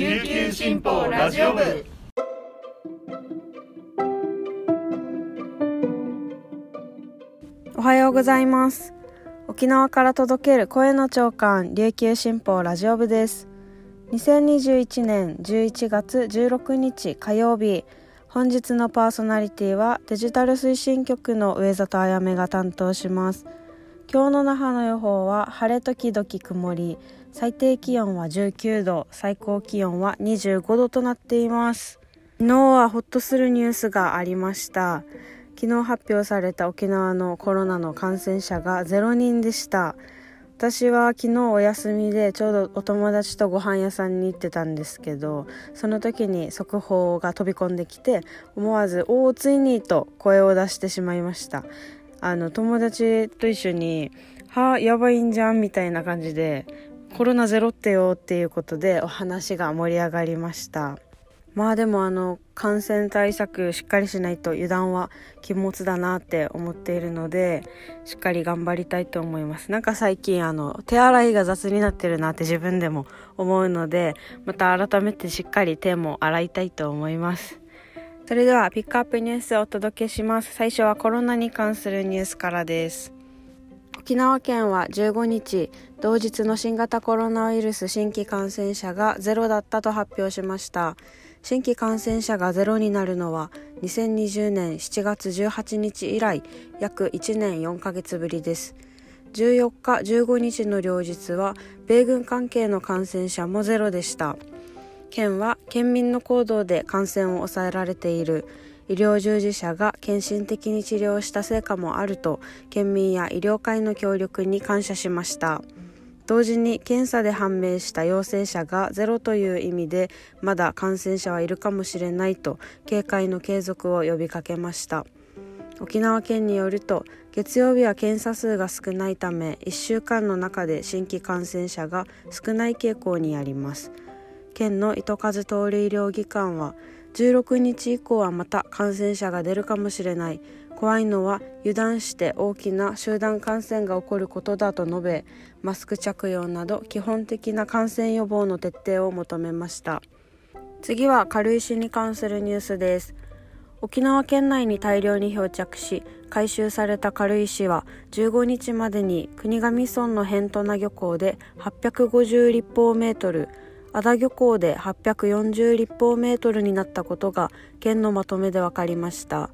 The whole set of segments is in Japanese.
琉球新報ラジオ部。おはようございます。沖縄から届ける声の長官琉球新報ラジオ部です。2021年11月16日火曜日本日のパーソナリティはデジタル推進局の上里あやめが担当します。今日の那覇の予報は晴れ時々曇り。最低気温は19度最高気温は25度となっています。昨日はホッとするニュースがありました。昨日発表された沖縄のコロナの感染者が0人でした。私は昨日お休みでちょうどお友達とご飯屋さんに行ってたんですけどその時に速報が飛び込んできて思わず「おおついに」と声を出してしまいました。あの友達と一緒に「はあやばいんじゃん」みたいな感じで「コロナゼロってよ」っていうことでお話が盛り上がりました。まあでもあの感染対策しっかりしないと油断は禁物だなって思っているのでしっかり頑張りたいと思います。なんか最近あの手洗いが雑になってるなって自分でも思うのでまた改めてしっかり手も洗いたいと思います。それではピックアップニュースをお届けします。最初はコロナに関するニュースからです。沖縄県は15日同日の新型コロナウイルス新規感染者がゼロだったと発表しました。新規感染者がゼロになるのは2020年7月18日以来約1年4ヶ月ぶりです。14日15日の両日は米軍関係の感染者もゼロでした。県は県民の行動で感染を抑えられている。医療従事者が献身的に治療した成果もあると県民や医療界の協力に感謝しました。同時に検査で判明した陽性者がゼロという意味でまだ感染者はいるかもしれないと警戒の継続を呼びかけました沖縄県によると月曜日は検査数が少ないため1週間の中で新規感染者が少ない傾向にあります県の糸数通り医療機関は16日以降はまた感染者が出るかもしれない。怖いのは油断して大きな集団感染が起こることだと述べマスク着用など基本的な感染予防の徹底を求めました。次は軽石に関するニュースです。沖縄県内に大量に漂着し回収された軽石は15日までに国頭村の辺土名漁港で850立方メートル安田漁港で840立方メートルになったことが県のまとめで分かりました。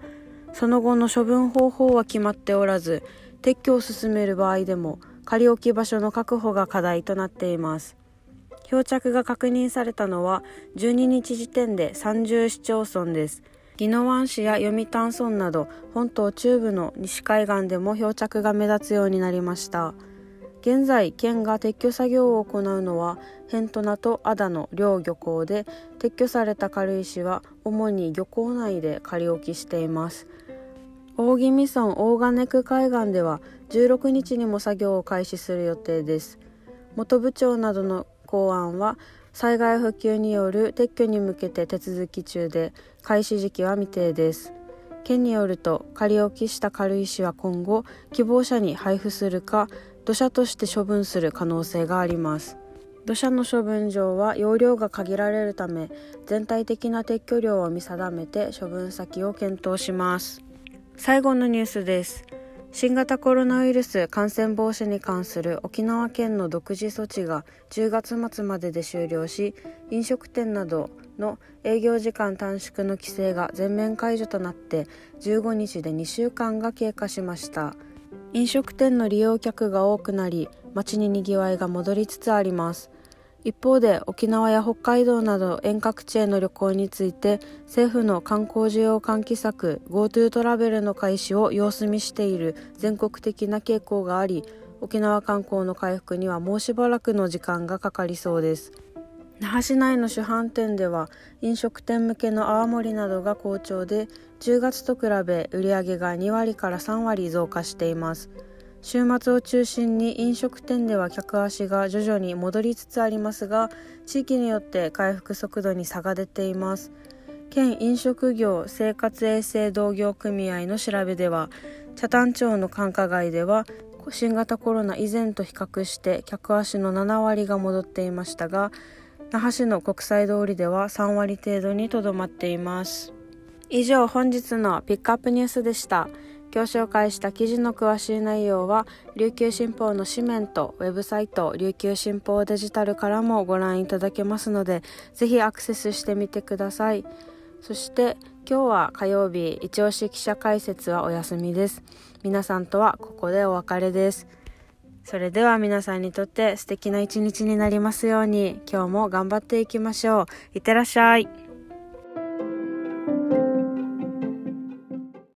その後の処分方法は決まっておらず撤去を進める場合でも仮置き場所の確保が課題となっています。漂着が確認されたのは12日時点で30市町村です。宜野湾市や読谷村など本島中部の西海岸でも漂着が目立つようになりました。現在県が撤去作業を行うのは辺土名とアダの両漁港で撤去された軽石は主に漁港内で仮置きしています。大宜味村大金区海岸では16日にも作業を開始する予定です。元部長などの公安は災害復旧による撤去に向けて手続き中で開始時期は未定です。県によると仮置きした軽石は今後希望者に配布するか土砂として処分する可能性があります。土砂の処分場は容量が限られるため全体的な撤去量を見定めて処分先を検討します。最後のニュースです。新型コロナウイルス感染防止に関する沖縄県の独自措置が10月末までで終了し飲食店などの営業時間短縮の規制が全面解除となって15日で2週間が経過しました。飲食店の利用客が多くなり街ににぎわいが戻りつつあります。一方で沖縄や北海道など遠隔地への旅行について政府の観光需要喚起策 GoTo トラベルの開始を様子見している全国的な傾向があり沖縄観光の回復にはもうしばらくの時間がかかりそうです。那覇市内の主販店では飲食店向けの泡盛などが好調で10月と比べ売上が2割から3割増加しています。週末を中心に飲食店では客足が徐々に戻りつつありますが地域によって回復速度に差が出ています。県飲食業生活衛生同業組合の調べでは北谷町の繁華街では新型コロナ以前と比較して客足の7割が戻っていましたが那覇市の国際通りでは3割程度にとどまっています。以上本日のピックアップニュースでした。今日紹介した記事の詳しい内容は琉球新報の紙面とウェブサイト琉球新報デジタルからもご覧いただけますのでぜひアクセスしてみてください。そして今日は火曜日一押し記者解説はお休みです。皆さんとはここでお別れです。それでは皆さんにとって素敵な一日になりますように。今日も頑張っていきましょう。いってらっしゃい。